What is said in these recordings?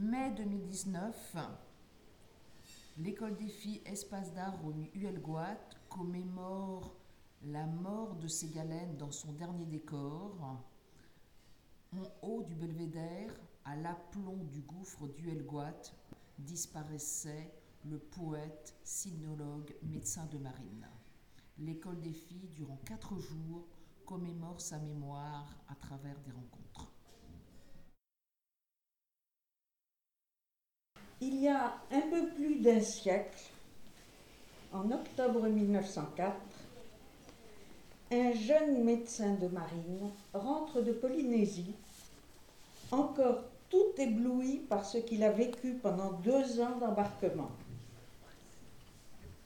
Mai 2019, l'école des filles Espace d'art au Huelgoat commémore la mort de Ségalène dans son dernier décor. En haut du belvédère, à l'aplomb du gouffre d'Huelgoat, disparaissait le poète, sinologue, médecin de marine. L'école des filles, durant quatre jours, commémore sa mémoire à travers des rencontres. Il y a un peu plus d'un siècle, en octobre 1904, un jeune médecin de marine rentre de Polynésie, encore tout ébloui par ce qu'il a vécu pendant deux ans d'embarquement.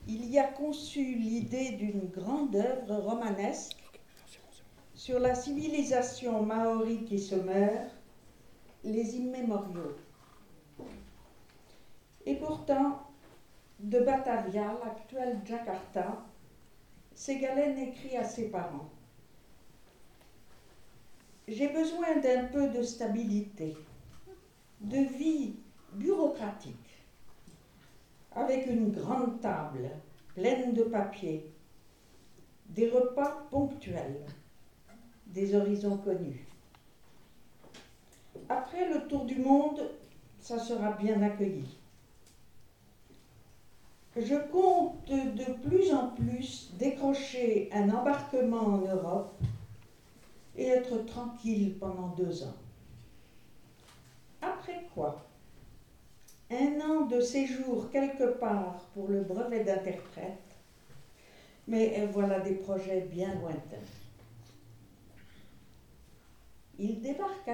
Il y a conçu l'idée d'une grande œuvre romanesque sur la civilisation maori qui se meurt, les immémoriaux. Et pourtant, de Batavia, l'actuelle Jakarta, Ségalen écrit à ses parents J'ai besoin d'un peu de stabilité, de vie bureaucratique, avec une grande table pleine de papier, des repas ponctuels, des horizons connus. Après le tour du monde, ça sera bien accueilli. Je compte de plus en plus décrocher un embarquement en Europe et être tranquille pendant deux ans. Après quoi Un an de séjour quelque part pour le brevet d'interprète, mais voilà des projets bien lointains. Il débarque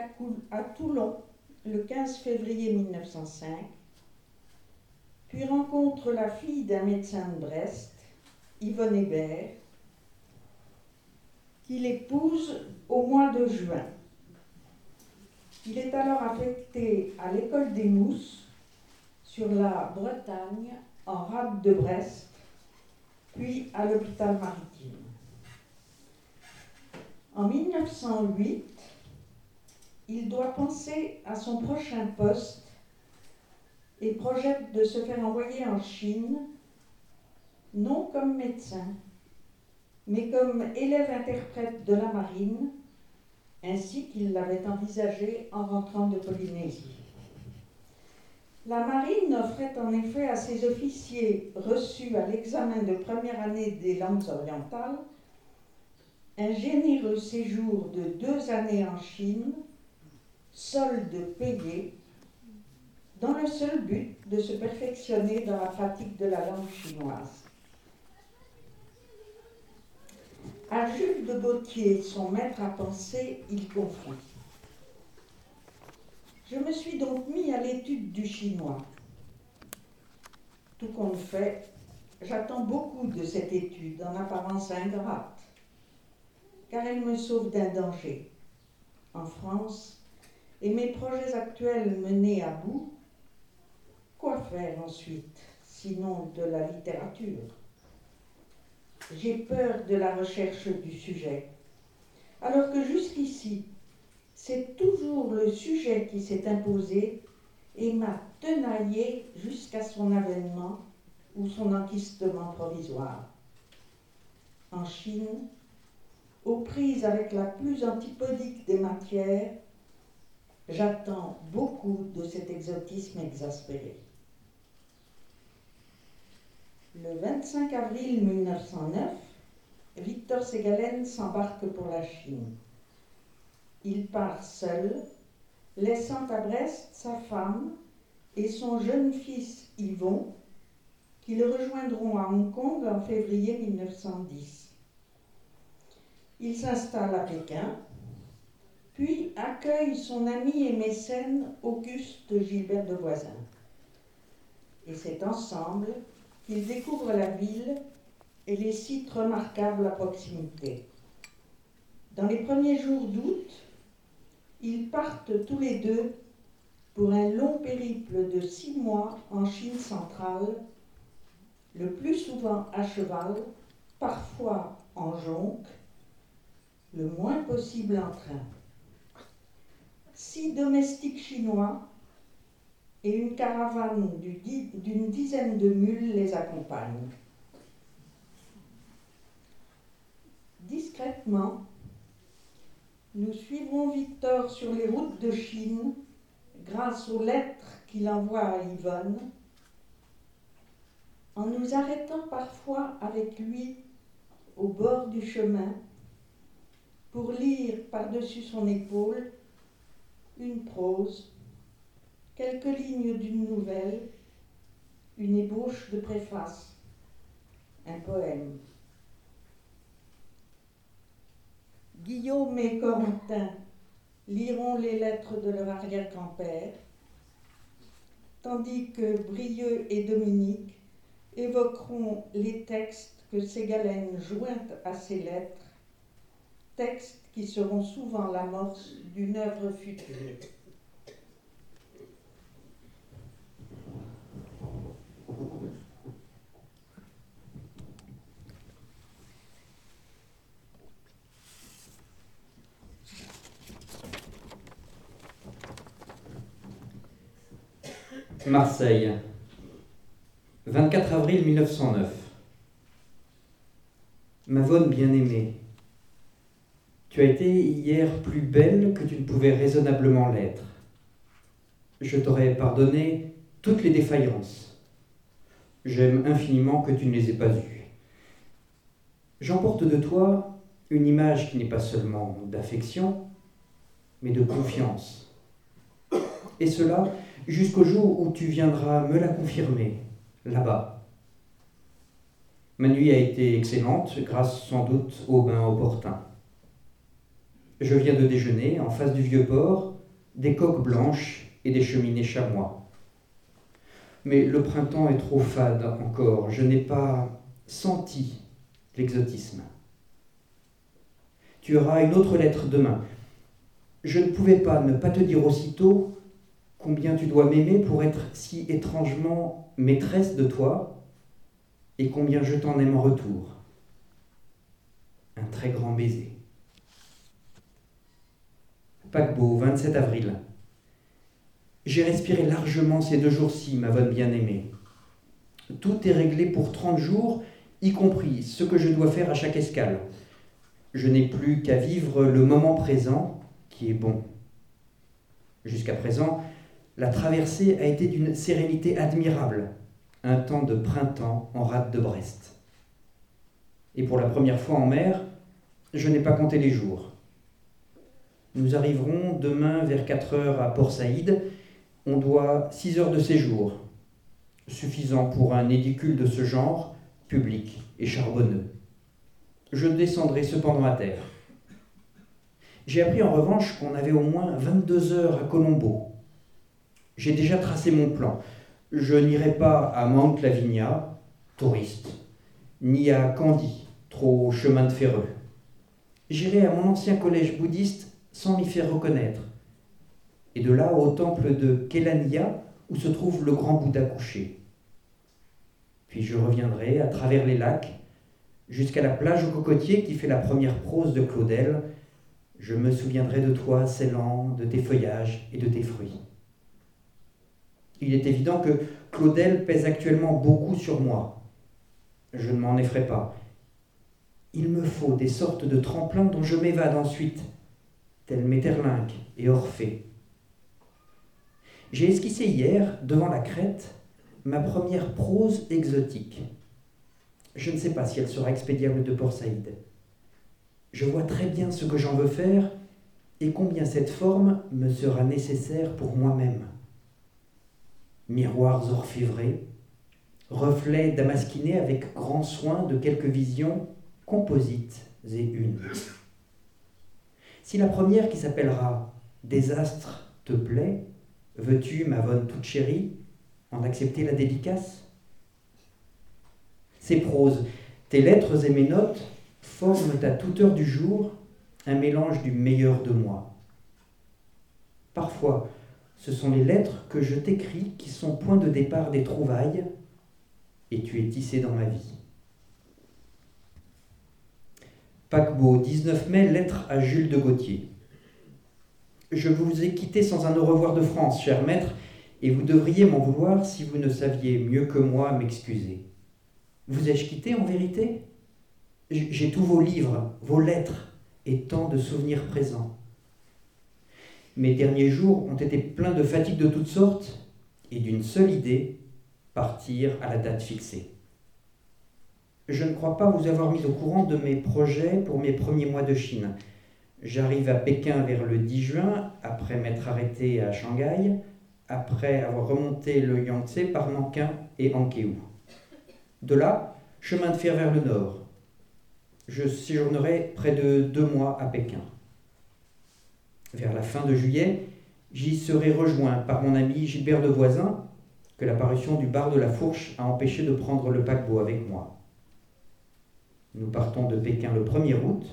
à, Toulon le 15 février 1905 puis rencontre la fille d'un médecin de Brest, Yvonne Hébert, qu'il épouse au mois de juin. Il est alors affecté à l'école des Mousses sur la Bretagne en rade de Brest, puis à l'hôpital maritime. En 1908, il doit penser à son prochain poste et projette de se faire envoyer en Chine, non comme médecin, mais comme élève interprète de la marine, ainsi qu'il l'avait envisagé en rentrant de Polynésie. La marine offrait en effet à ses officiers reçus à l'examen de première année des langues orientales un généreux séjour de deux années en Chine, solde payé dans le seul but de se perfectionner dans la pratique de la langue chinoise. À Jules de Gauthier, son maître à penser, il confie. Je me suis donc mis à l'étude du chinois. Tout compte fait, j'attends beaucoup de cette étude, en apparence ingrate, car elle me sauve d'un danger. En France, et mes projets actuels menés à bout, Quoi faire ensuite, sinon de la littérature? J'ai peur de la recherche du sujet, alors que jusqu'ici, c'est toujours le sujet qui s'est imposé et m'a tenaillé jusqu'à son avènement ou son enquistement provisoire. En Chine, aux prises avec la plus antipodique des matières, j'attends beaucoup de cet exotisme exaspéré. Le 25 avril 1909, Victor Ségalen s'embarque pour la Chine. Il part seul, laissant à Brest sa femme et son jeune fils Yvon, qui le rejoindront à Hong Kong en février 1910. Il s'installe à Pékin, puis accueille son ami et mécène Auguste Gilbert de Voisin. Et c'est ensemble ils découvrent la ville et les sites remarquables à proximité. Dans les premiers jours d'août, ils partent tous les deux pour un long périple de six mois en Chine centrale, le plus souvent à cheval, parfois en jonque, le moins possible en train. Six domestiques chinois, et une caravane d'une dizaine de mules les accompagne. Discrètement, nous suivrons Victor sur les routes de Chine grâce aux lettres qu'il envoie à Yvonne, en nous arrêtant parfois avec lui au bord du chemin pour lire par-dessus son épaule une prose, quelques lignes d'une nouvelle, une ébauche de préface, un poème. Guillaume et Corentin liront les lettres de leur arrière-grand-père, tandis que Brieux et Dominique évoqueront les textes que Ségalène joint à ces lettres, textes qui seront souvent l'amorce d'une œuvre future. Marseille, 24 avril 1909. Mavonne bien-aimée, tu as été hier plus belle que tu ne pouvais raisonnablement l'être. Je t'aurais pardonné toutes les défaillances. J'aime infiniment que tu ne les aies pas eues. J'emporte de toi une image qui n'est pas seulement d'affection, mais de confiance. Et cela jusqu'au jour où tu viendras me la confirmer, là-bas. Ma nuit a été excellente, grâce sans doute au bain opportun. Je viens de déjeuner, en face du vieux port, des coques blanches et des cheminées chamois. Mais le printemps est trop fade encore, je n'ai pas senti l'exotisme. Tu auras une autre lettre demain. Je ne pouvais pas ne pas te dire aussitôt combien tu dois m'aimer pour être si étrangement maîtresse de toi, et combien je t'en aime en retour. Un très grand baiser. Paquebot, 27 avril. J'ai respiré largement ces deux jours-ci, ma bonne bien-aimée. Tout est réglé pour 30 jours, y compris ce que je dois faire à chaque escale. Je n'ai plus qu'à vivre le moment présent, qui est bon. Jusqu'à présent, la traversée a été d'une sérénité admirable, un temps de printemps en rade de Brest. Et pour la première fois en mer, je n'ai pas compté les jours. Nous arriverons demain vers 4 heures à Port Saïd. On doit 6 heures de séjour, suffisant pour un édicule de ce genre, public et charbonneux. Je descendrai cependant à terre. J'ai appris en revanche qu'on avait au moins 22 heures à Colombo, j'ai déjà tracé mon plan. Je n'irai pas à Mount Lavinia, touriste, ni à Candy, trop chemin de ferreux. J'irai à mon ancien collège bouddhiste sans m'y faire reconnaître. Et de là au temple de Kelania, où se trouve le grand Bouddha couché. Puis je reviendrai à travers les lacs, jusqu'à la plage aux cocotiers qui fait la première prose de Claudel. Je me souviendrai de toi, Ceylan, de tes feuillages et de tes fruits. Il est évident que Claudel pèse actuellement beaucoup sur moi. Je ne m'en effraie pas. Il me faut des sortes de tremplins dont je m'évade ensuite, tels Méterlinck et Orphée. J'ai esquissé hier, devant la crête, ma première prose exotique. Je ne sais pas si elle sera expédiable de Port Saïd. Je vois très bien ce que j'en veux faire et combien cette forme me sera nécessaire pour moi-même miroirs orfévrés, reflets damasquinés avec grand soin de quelques visions composites et unes. Si la première qui s'appellera Désastre te plaît, veux-tu, ma bonne toute chérie, en accepter la dédicace? Ces proses, tes lettres et mes notes forment à toute heure du jour un mélange du meilleur de moi. Parfois, ce sont les lettres que je t'écris qui sont point de départ des trouvailles, et tu es tissé dans ma vie. Paquebot, 19 mai, lettre à Jules de Gauthier. Je vous ai quitté sans un au revoir de France, cher maître, et vous devriez m'en vouloir si vous ne saviez mieux que moi m'excuser. Vous ai-je quitté en vérité? J'ai tous vos livres, vos lettres et tant de souvenirs présents. Mes derniers jours ont été pleins de fatigue de toutes sortes et d'une seule idée, partir à la date fixée. Je ne crois pas vous avoir mis au courant de mes projets pour mes premiers mois de Chine. J'arrive à Pékin vers le 10 juin, après m'être arrêté à Shanghai, après avoir remonté le Yangtze par Nankin et Ankeou. De là, chemin de fer vers le nord. Je séjournerai près de deux mois à Pékin. Vers la fin de juillet, j'y serai rejoint par mon ami Gilbert de Voisin, que l'apparition du bar de la Fourche a empêché de prendre le paquebot avec moi. Nous partons de Pékin le 1er août,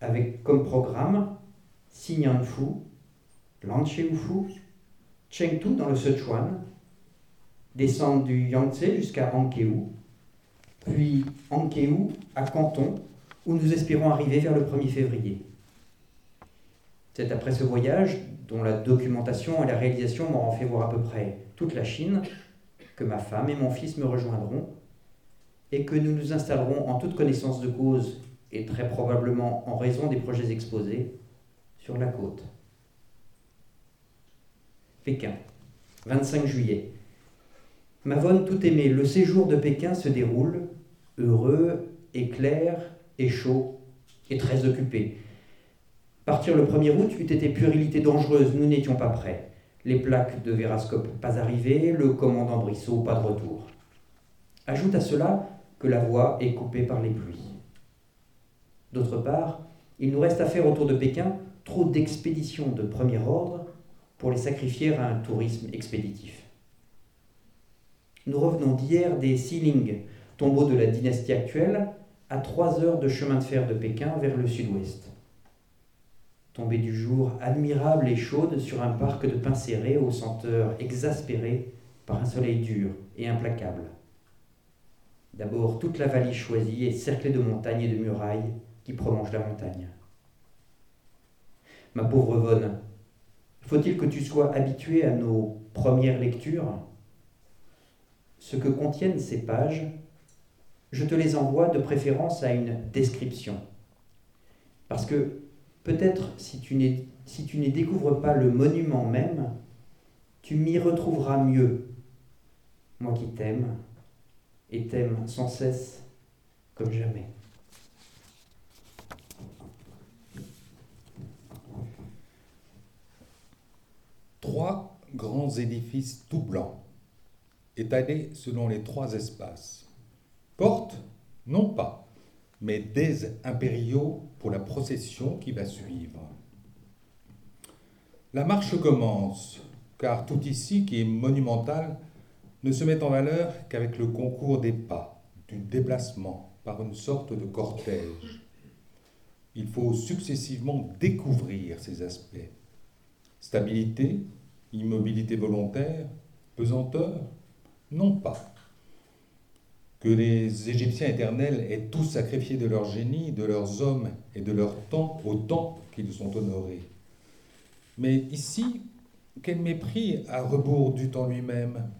avec comme programme Xinyanfu, Lancheufu, Chengdu dans le Sichuan, descendre du Yangtze jusqu'à Ankeou, puis Ankeou à Canton, où nous espérons arriver vers le 1er février. C'est après ce voyage, dont la documentation et la réalisation m'auront fait voir à peu près toute la Chine, que ma femme et mon fils me rejoindront et que nous nous installerons en toute connaissance de cause et très probablement en raison des projets exposés sur la côte. Pékin, 25 juillet. Mavonne tout aimé, le séjour de Pékin se déroule, heureux, éclair et chaud, et très occupé. Partir le 1er août eût été puérilité dangereuse, nous n'étions pas prêts. Les plaques de Vérascope pas arrivées, le commandant Brissot pas de retour. Ajoute à cela que la voie est coupée par les pluies. D'autre part, il nous reste à faire autour de Pékin trop d'expéditions de premier ordre pour les sacrifier à un tourisme expéditif. Nous revenons d'hier des Xiling, tombeaux de la dynastie actuelle, à trois heures de chemin de fer de Pékin vers le sud-ouest. Tombée du jour admirable et chaude sur un parc de pins serrés aux senteurs exaspérées par un soleil dur et implacable. D'abord, toute la vallée choisie est cerclée de montagnes et de murailles qui prolongent la montagne. Ma pauvre Vonne, faut-il que tu sois habituée à nos premières lectures? Ce que contiennent ces pages, je te les envoie de préférence à une description. Parce que peut-être si tu n'y découvres pas le monument même, tu m'y retrouveras mieux, moi qui t'aime et t'aime sans cesse comme jamais. Trois grands édifices tout blancs, étalés selon les trois espaces. Portes Non pas, mais des impériaux pour la procession qui va suivre. La marche commence, car tout ici, qui est monumental, ne se met en valeur qu'avec le concours des pas, du déplacement, par une sorte de cortège. Il faut successivement découvrir ces aspects. Stabilité, immobilité volontaire, pesanteur Non pas. Que les Égyptiens éternels aient tous sacrifié de leur génie, de leurs hommes et de leur temps autant qu'ils sont honorés. Mais ici, quel mépris à rebours du temps lui-même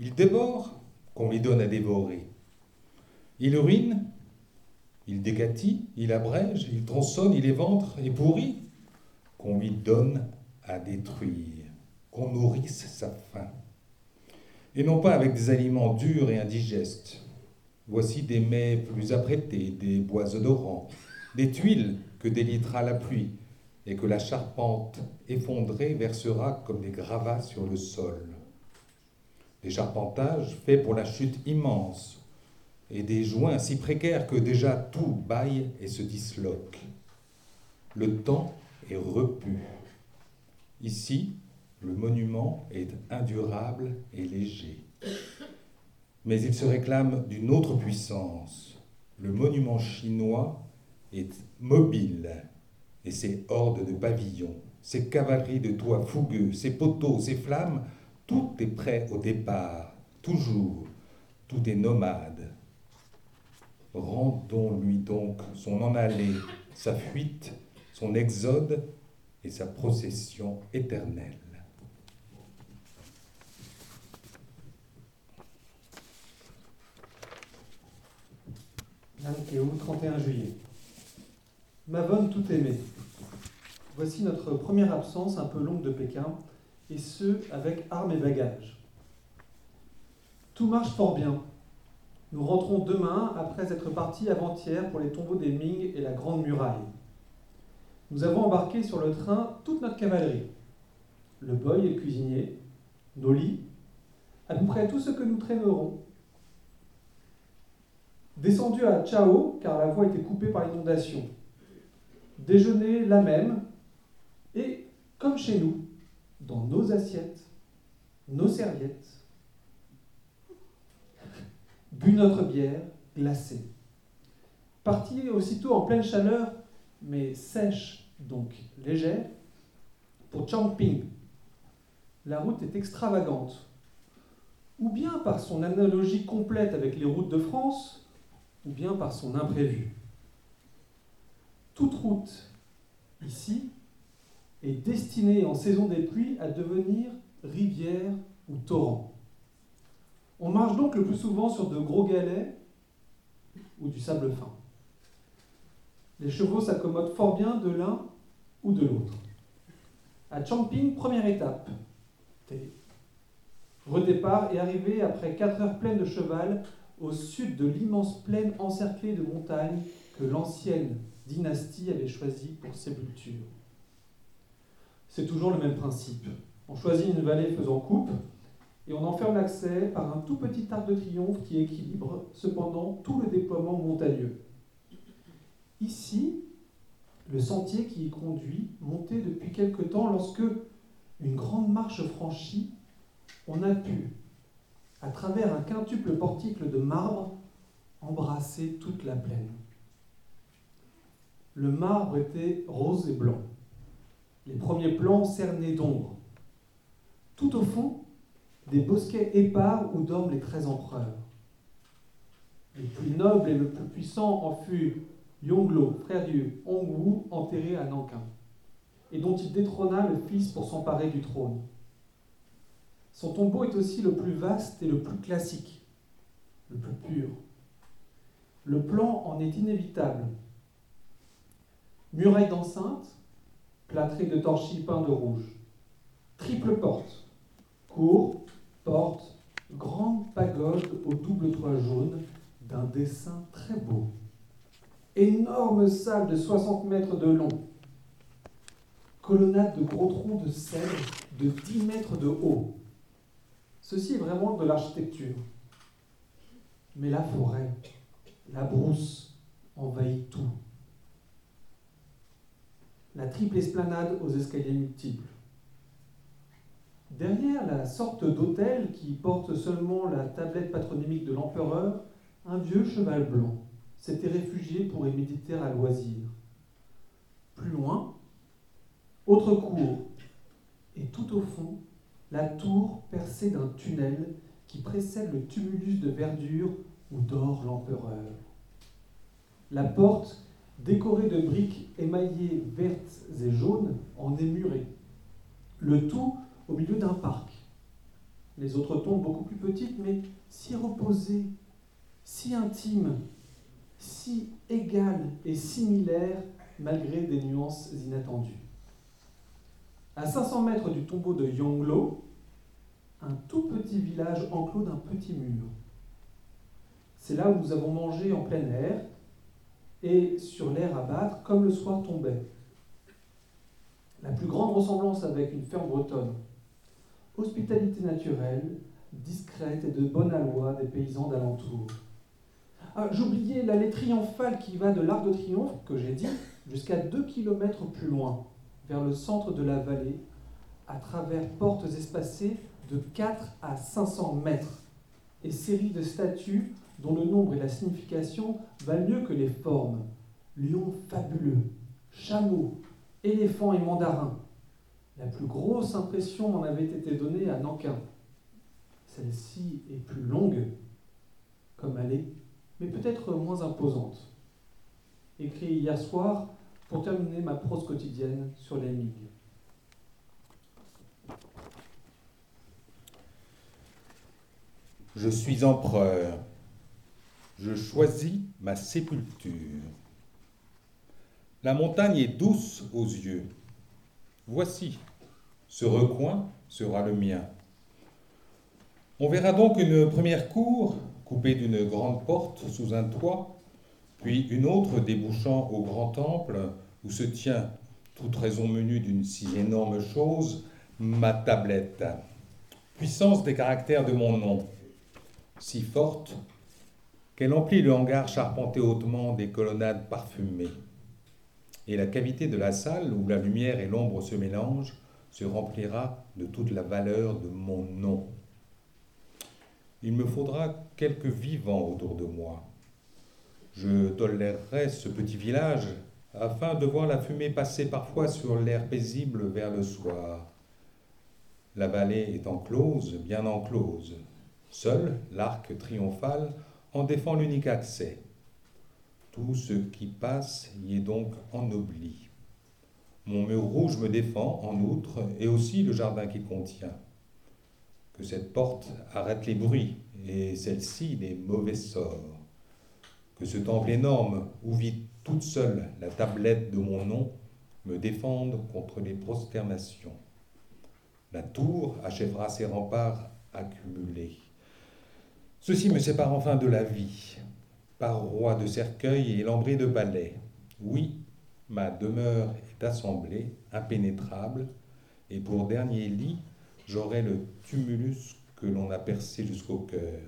il dévore qu'on lui donne à dévorer. Il urine, il décatit, il abrège, il tronçonne, il éventre et pourrit, qu'on lui donne à détruire, qu'on nourrisse sa faim. Et non pas avec des aliments durs et indigestes. Voici des mets plus apprêtés, des bois odorants, des tuiles que délitera la pluie et que la charpente effondrée versera comme des gravats sur le sol des charpentages faits pour la chute immense, et des joints si précaires que déjà tout baille et se disloque. Le temps est repu. Ici, le monument est indurable et léger. Mais il se réclame d'une autre puissance. Le monument chinois est mobile, et ses hordes de pavillons, ses cavaleries de toits fougueux, ses poteaux, ses flammes tout est prêt au départ, toujours, tout est nomade. Rendons-lui donc son en aller, sa fuite, son exode et sa procession éternelle. Nankeo, 31 juillet. Mavonne tout aimée. Voici notre première absence un peu longue de Pékin, et ce, avec armes et bagages. Tout marche fort bien. Nous rentrons demain après être partis avant-hier pour les tombeaux des Ming et la Grande Muraille. Nous avons embarqué sur le train toute notre cavalerie. Le boy et le cuisinier, nos lits, à peu près tout ce que nous traînerons. Descendu à Chao, car la voie était coupée par l'inondation. Déjeuner la même, et comme chez nous, dans nos assiettes, nos serviettes, bu notre bière glacée. Parti aussitôt en pleine chaleur, mais sèche, donc légère, pour Changping. La route est extravagante, ou bien par son analogie complète avec les routes de France, ou bien par son imprévu. Toute route, ici, est destinée en saison des pluies à devenir rivière ou torrent. On marche donc le plus souvent sur de gros galets ou du sable fin. Les chevaux s'accommodent fort bien de l'un ou de l'autre. À Champing, première étape. Redépart et arrivé après quatre heures pleines de cheval au sud de l'immense plaine encerclée de montagnes que l'ancienne dynastie avait choisie pour sépulture. C'est toujours le même principe. On choisit une vallée faisant coupe et on en ferme l'accès par un tout petit arc de triomphe qui équilibre cependant tout le déploiement montagneux. Ici, le sentier qui y conduit montait depuis quelque temps lorsque, une grande marche franchie, on a pu, à travers un quintuple portique de marbre, embrasser toute la plaine. Le marbre était rose et blanc, les premiers plans cernés d'ombre. Tout au fond, des bosquets épars où dorment les treize empereurs. Le plus noble et le plus puissant en fut Yonglo, frère du Hongwu, enterré à Nankin, et dont il détrôna le fils pour s'emparer du trône. Son tombeau est aussi le plus vaste et le plus classique, le plus pur. Le plan en est inévitable. Muraille d'enceinte, plâtrée de torchis peints de rouge. Triple porte, cour, porte, grande pagode au double toit jaune d'un dessin très beau. Énorme salle de 60 mètres de long. Colonnade de gros troncs de cèdre de 10 mètres de haut. Ceci est vraiment de l'architecture. Mais la forêt, la brousse envahit tout. La triple esplanade aux escaliers multiples. Derrière la sorte d'hôtel qui porte seulement la tablette patronymique de l'empereur, un vieux cheval blanc s'était réfugié pour y méditer à loisir. Plus loin, autre cour, et tout au fond, la tour percée d'un tunnel qui précède le tumulus de verdure où dort l'empereur. La porte, décorée de briques émaillées vertes et jaunes, en est murée. Le tout au milieu d'un parc. Les autres tombes beaucoup plus petites, mais si reposées, si intimes, si égales et similaires malgré des nuances inattendues. À 500 mètres du tombeau de Yonglo, un tout petit village enclos d'un petit mur. C'est là où nous avons mangé en plein air et sur l'air à battre comme le soir tombait. La plus grande ressemblance avec une ferme bretonne. Hospitalité naturelle, discrète et de bonne aloi des paysans d'alentour. Ah, J'oubliais l'allée triomphale qui va de l'Arc de Triomphe, que j'ai dit, jusqu'à 2 km plus loin, vers le centre de la vallée, à travers portes espacées de 4 à 500 mètres, et séries de statues dont le nombre et la signification valent mieux que les formes. Lions fabuleux, chameaux, éléphants et mandarins. La plus grosse impression m'en avait été donnée à Nankin. Celle-ci est plus longue, comme allée, mais peut-être moins imposante. Écrit hier soir pour terminer ma prose quotidienne sur les Ming. Je suis empereur. Je choisis ma sépulture. La montagne est douce aux yeux. Voici, ce recoin sera le mien. On verra donc une première cour coupée d'une grande porte sous un toit, puis une autre débouchant au grand temple où se tient, toute raison menue d'une si énorme chose, ma tablette. Puissance des caractères de mon nom, si forte qu'elle emplit le hangar charpenté hautement des colonnades parfumées. Et la cavité de la salle, où la lumière et l'ombre se mélangent, se remplira de toute la valeur de mon nom. Il me faudra quelques vivants autour de moi. Je tolérerai ce petit village afin de voir la fumée passer parfois sur l'air paisible vers le soir. La vallée est enclose, bien enclose. Seul l'arc triomphal en défend l'unique accès. Tout ce qui passe y est donc ennobli. Mon mur rouge me défend, en outre, et aussi le jardin qu'il contient. Que cette porte arrête les bruits, et celle-ci les mauvais sorts. Que ce temple énorme, où vit toute seule la tablette de mon nom, me défende contre les prosternations. La tour achèvera ses remparts accumulés. Ceci me sépare enfin de la vie, roi de cercueil et lambré de balais. Oui, ma demeure est assemblée, impénétrable, et pour dernier lit, j'aurai le tumulus que l'on a percé jusqu'au cœur.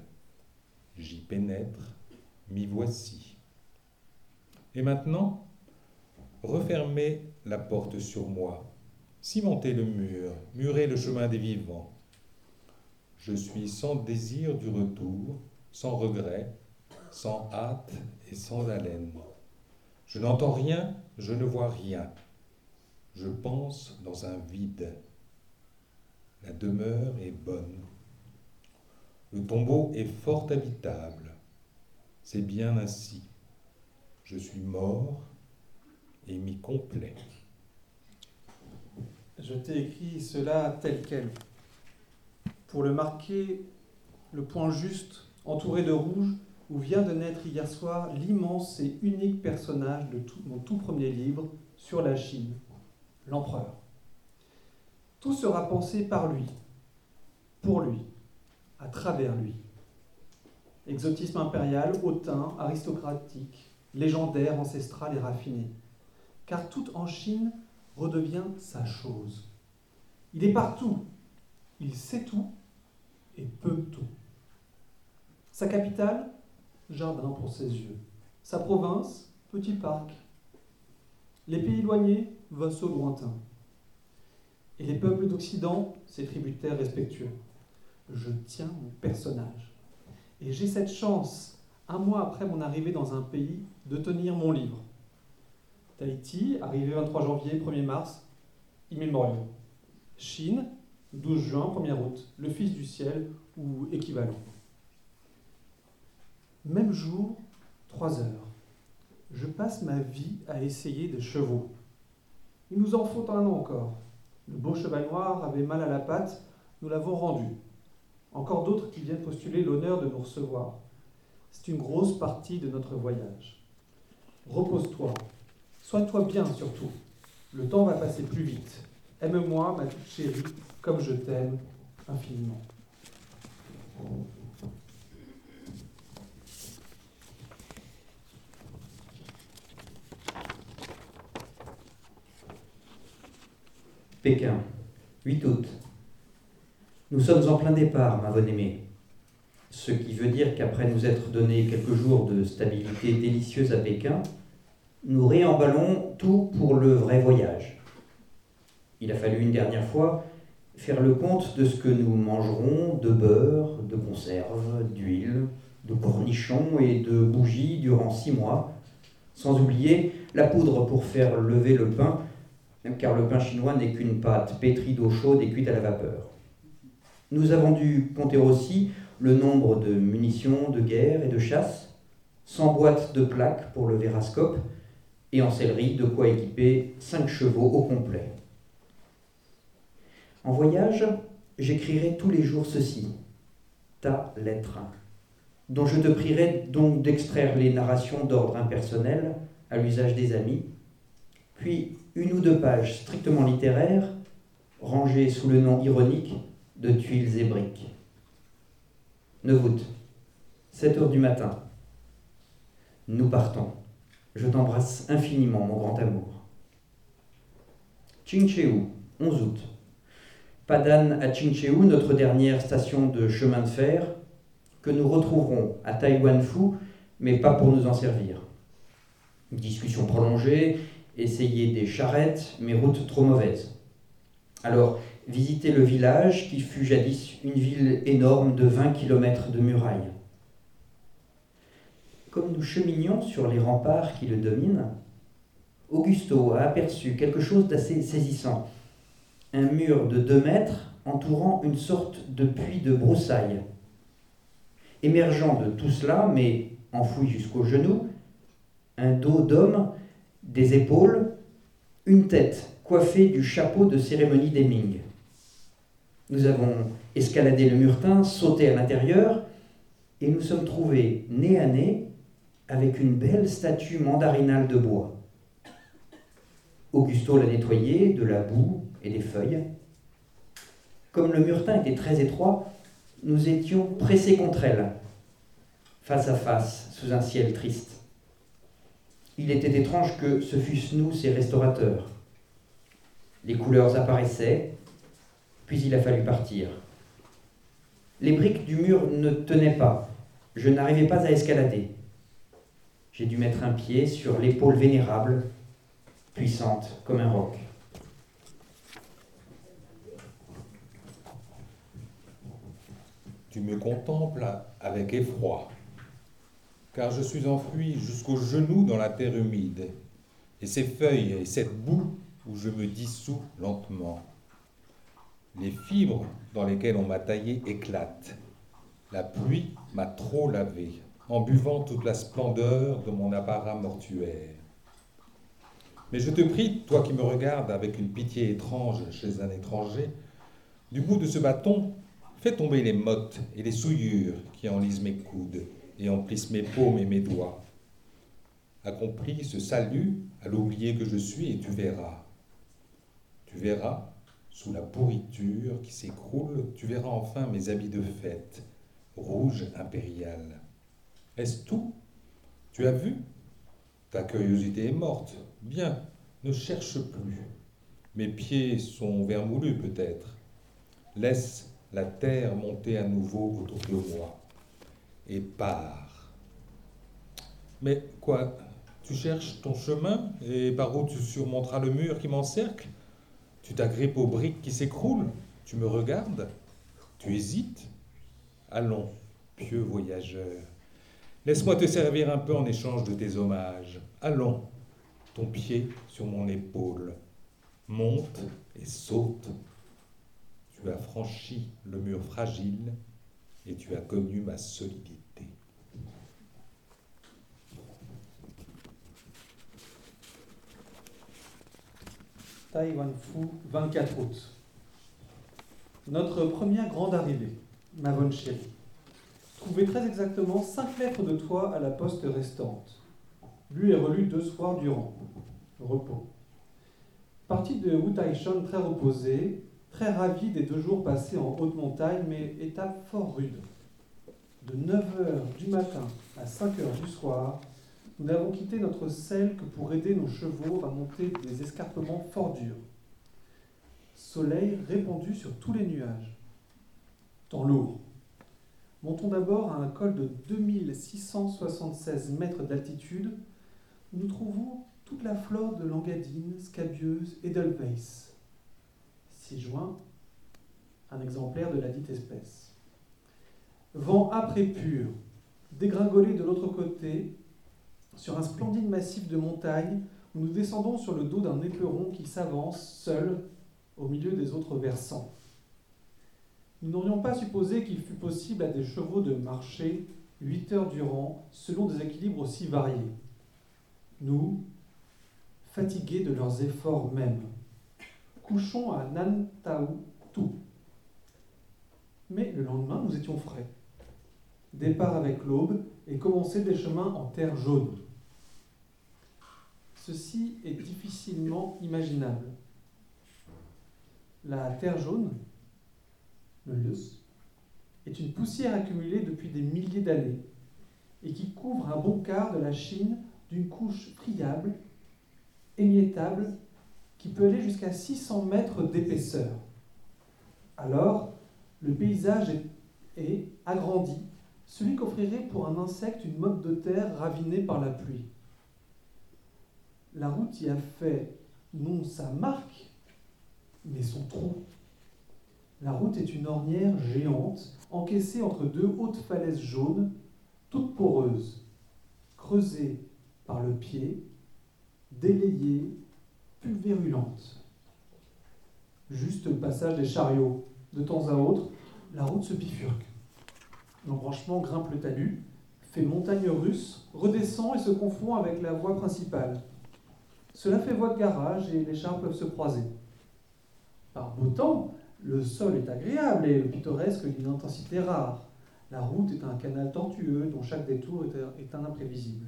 J'y pénètre, m'y voici. Et maintenant, refermez la porte sur moi, cimentez le mur, murez le chemin des vivants. Je suis sans désir du retour, sans regret, sans hâte et sans haleine. Je n'entends rien, je ne vois rien. Je pense dans un vide. La demeure est bonne. Le tombeau est fort habitable. C'est bien ainsi. Je suis mort et m'y complet. Je t'ai écrit cela tel quel. Pour le marquer, le point juste, entouré de rouge, où vient de naître hier soir l'immense et unique personnage de mon tout premier livre sur la Chine, l'empereur. Tout sera pensé par lui, pour lui, à travers lui. Exotisme impérial, hautain, aristocratique, légendaire, ancestral et raffiné. Car tout en Chine redevient sa chose. Il est partout, il sait tout et peut tout. Sa capitale, jardin pour ses yeux. Sa province, petit parc. Les pays éloignés, vassaux lointains. Et les peuples d'Occident, ses tributaires respectueux. Je tiens mon personnage. Et j'ai cette chance, un mois après mon arrivée dans un pays, de tenir mon livre. Tahiti, arrivé 23 janvier, 1er mars, immémorial. Chine, 12 juin, 1er août, le Fils du ciel ou équivalent. Même jour, trois heures. Je passe ma vie à essayer des chevaux. Il nous en faut un an encore. Le beau cheval noir avait mal à la patte, nous l'avons rendu. Encore d'autres qui viennent postuler l'honneur de nous recevoir. C'est une grosse partie de notre voyage. Repose-toi. Soigne-toi bien surtout. Le temps va passer plus vite. Aime-moi, ma toute chérie, comme je t'aime infiniment. Pékin, 8 août. Nous sommes en plein départ, ma bonne aimée. Ce qui veut dire qu'après nous être donné quelques jours de stabilité délicieuse à Pékin, nous réemballons tout pour le vrai voyage. Il a fallu une dernière fois faire le compte de ce que nous mangerons de beurre, de conserve, d'huile, de cornichons et de bougies durant six mois, sans oublier la poudre pour faire lever le pain car le pain chinois n'est qu'une pâte pétrie d'eau chaude et cuite à la vapeur. Nous avons dû compter aussi le nombre de munitions de guerre et de chasse, 100 boîtes de plaques pour le vérascope, et en sellerie de quoi équiper 5 chevaux au complet. En voyage, j'écrirai tous les jours ceci, ta lettre. dont je te prierai donc d'extraire les narrations d'ordre impersonnel à l'usage des amis, puis une ou deux pages strictement littéraires rangées sous le nom ironique de tuiles et briques. 9 août, 7 heures du matin. Nous partons. Je t'embrasse infiniment, mon grand amour. Chincheu, 11 août. Padan à Chincheu, notre dernière station de chemin de fer, que nous retrouverons à Taïwan-Fu, mais pas pour nous en servir. Discussion prolongée, essayer des charrettes, mais route trop mauvaise. Alors, visiter le village qui fut jadis une ville énorme de 20 km de murailles. Comme nous cheminions sur les remparts qui le dominent, Augusto a aperçu quelque chose d'assez saisissant. Un mur de 2 mètres entourant une sorte de puits de broussailles. Émergeant de tout cela, mais enfoui jusqu'aux genoux, un dos d'homme, des épaules, une tête coiffée du chapeau de cérémonie des Ming. Nous avons escaladé le murtin, sauté à l'intérieur, et nous sommes trouvés nez à nez avec une belle statue mandarinale de bois. Augusto l'a nettoyée de la boue et des feuilles. Comme le murtin était très étroit, nous étions pressés contre elle, face à face, sous un ciel triste. Il était étrange que ce fussent nous, ses restaurateurs. Les couleurs apparaissaient, puis il a fallu partir. Les briques du mur ne tenaient pas. Je n'arrivais pas à escalader. J'ai dû mettre un pied sur l'épaule vénérable, puissante comme un roc. Tu me contemples avec effroi, car je suis enfoui jusqu'aux genoux dans la terre humide, et ces feuilles et cette boue où je me dissous lentement. Les fibres dans lesquelles on m'a taillé éclatent. La pluie m'a trop lavé, en buvant toute la splendeur de mon apparat mortuaire. Mais je te prie, toi qui me regardes avec une pitié étrange chez un étranger, du bout de ce bâton, fais tomber les mottes et les souillures qui enlisent mes coudes et emplissent mes paumes et mes doigts. Accomplis ce salut à l'oublié que je suis et tu verras. Tu verras sous la pourriture qui s'écroule, tu verras enfin mes habits de fête, rouge impérial. Est-ce tout? Tu as vu? Ta curiosité est morte. Bien, ne cherche plus. Mes pieds sont vermoulus peut-être. Laisse la terre monter à nouveau autour de moi. Et pars. Mais quoi Tu cherches ton chemin et par où tu surmonteras le mur qui m'encercle tu t'agrippes aux briques qui s'écroulent, tu me regardes, tu hésites. Allons, pieux voyageur, laisse-moi te servir un peu en échange de tes hommages. Allons, ton pied sur mon épaule, monte et saute. Tu as franchi le mur fragile et tu as connu ma solidité. Taïwan Fu, 24 août. Notre première grande arrivée, ma bonne chérie. Trouvé très exactement 5 lettres de toi à la poste restante. Lu et relu deux soirs durant. Repos. Partie de Wu Taishan très reposé, très ravi des deux jours passés en haute montagne, mais étape fort rude. De 9h du matin à 5h du soir, nous n'avons quitté notre selle que pour aider nos chevaux à monter des escarpements fort durs. Soleil répandu sur tous les nuages. Temps lourd. Montons d'abord à un col de 2676 mètres d'altitude. Nous trouvons toute la flore de Langadine, Scabieuse et Edelweiss. 6 juin, un exemplaire de la dite espèce. Vent âpre et pur, dégringolé de l'autre côté, sur un splendide massif de montagnes où nous descendons sur le dos d'un éperon qui s'avance seul au milieu des autres versants. Nous n'aurions pas supposé qu'il fût possible à des chevaux de marcher huit heures durant selon des équilibres aussi variés. Nous, fatigués de leurs efforts mêmes, couchons à Nantaou tout. Mais le lendemain, nous étions frais. départ avec l'aube et commencer des chemins en terre jaune. Ceci est difficilement imaginable. La terre jaune, le lius, est une poussière accumulée depuis des milliers d'années et qui couvre un bon quart de la Chine d'une couche friable, émiettable, peut aller jusqu'à 600 mètres d'épaisseur. Alors, le paysage est, est agrandi, celui qu'offrirait pour un insecte une motte de terre ravinée par la pluie. La route y a fait non sa marque, mais son trou. La route est une ornière géante, encaissée entre deux hautes falaises jaunes, toutes poreuses, creusées par le pied, délayées, pulvérulentes. Juste le passage des chariots. De temps à autre, la route se bifurque. L'embranchement grimpe le talus, fait montagne russe, redescend et se confond avec la voie principale. Cela fait voie de garage et les chars peuvent se croiser. Par beau temps, le sol est agréable et le pittoresque d'une intensité rare. La route est un canal tortueux dont chaque détour est un imprévisible.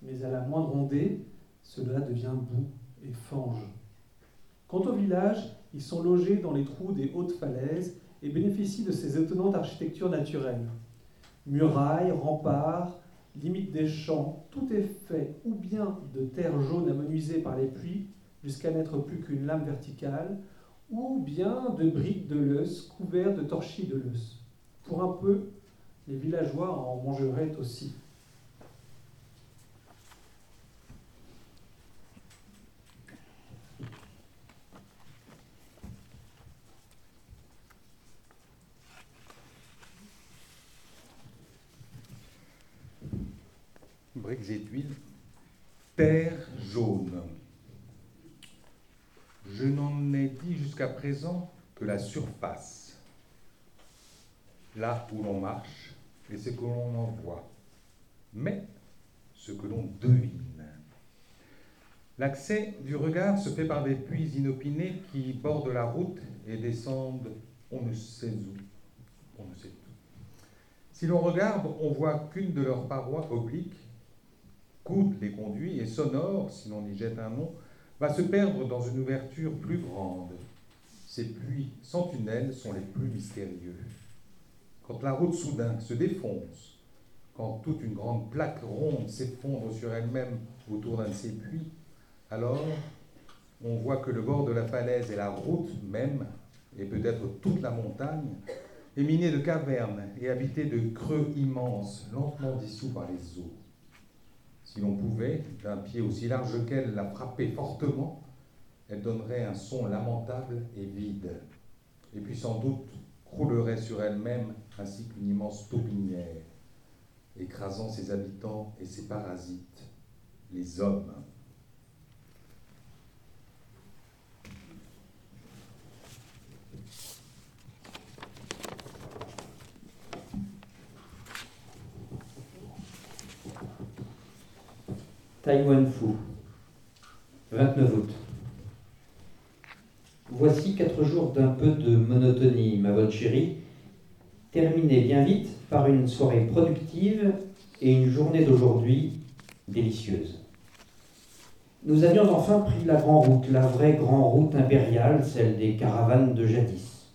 Mais à la moindre ondée, cela devient boue et fange. Quant au village, ils sont logés dans les trous des hautes falaises et bénéficient de ces étonnantes architectures naturelles. Murailles, remparts, limites des champs, tout est fait ou bien de terre jaune amenuisée par les pluies jusqu'à n'être plus qu'une lame verticale, ou bien de briques de l'œuf couverts de torchis de l'œuf. Pour un peu, les villageois en mangeraient aussi. Et tuiles, terre jaune. Je n'en ai dit jusqu'à présent que la surface, là où l'on marche et ce que l'on en voit, mais ce que l'on devine. L'accès du regard se fait par des puits inopinés qui bordent la route et descendent on ne sait où, on ne sait où. Si l'on regarde, on voit qu'une de leurs parois obliques, coûte les conduits et sonore, si l'on y jette un nom, va se perdre dans une ouverture plus grande. Ces puits sans tunnel sont les plus mystérieux. Quand la route soudain se défonce, quand toute une grande plaque ronde s'effondre sur elle-même autour d'un de ces puits, alors on voit que le bord de la falaise et la route même, et peut-être toute la montagne, est minée de cavernes et habitée de creux immenses, lentement dissous par les eaux. Si l'on pouvait, d'un pied aussi large qu'elle, la frapper fortement, elle donnerait un son lamentable et vide, et puis sans doute croulerait sur elle-même ainsi qu'une immense taupinière, écrasant ses habitants et ses parasites, les hommes. Taïwan Fu, 29 août. Voici quatre jours d'un peu de monotonie, ma bonne chérie, terminée bien vite par une soirée productive et une journée d'aujourd'hui délicieuse. Nous avions enfin pris la grande route, la vraie grande route impériale, celle des caravanes de jadis.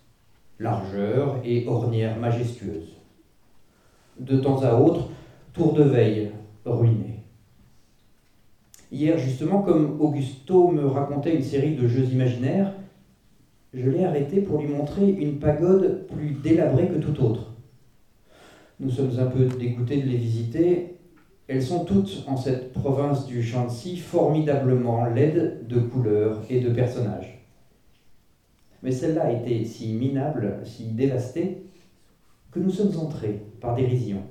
Largeur et ornière majestueuse. De temps à autre, tour de veille ruiné. Hier, justement, comme Augusto me racontait une série de jeux imaginaires, je l'ai arrêté pour lui montrer une pagode plus délabrée que toute autre. Nous sommes un peu dégoûtés de les visiter. Elles sont toutes, en cette province du Shanxi, formidablement laides de couleurs et de personnages. Mais celle-là a été si minable, si dévastée, que nous sommes entrés par dérision.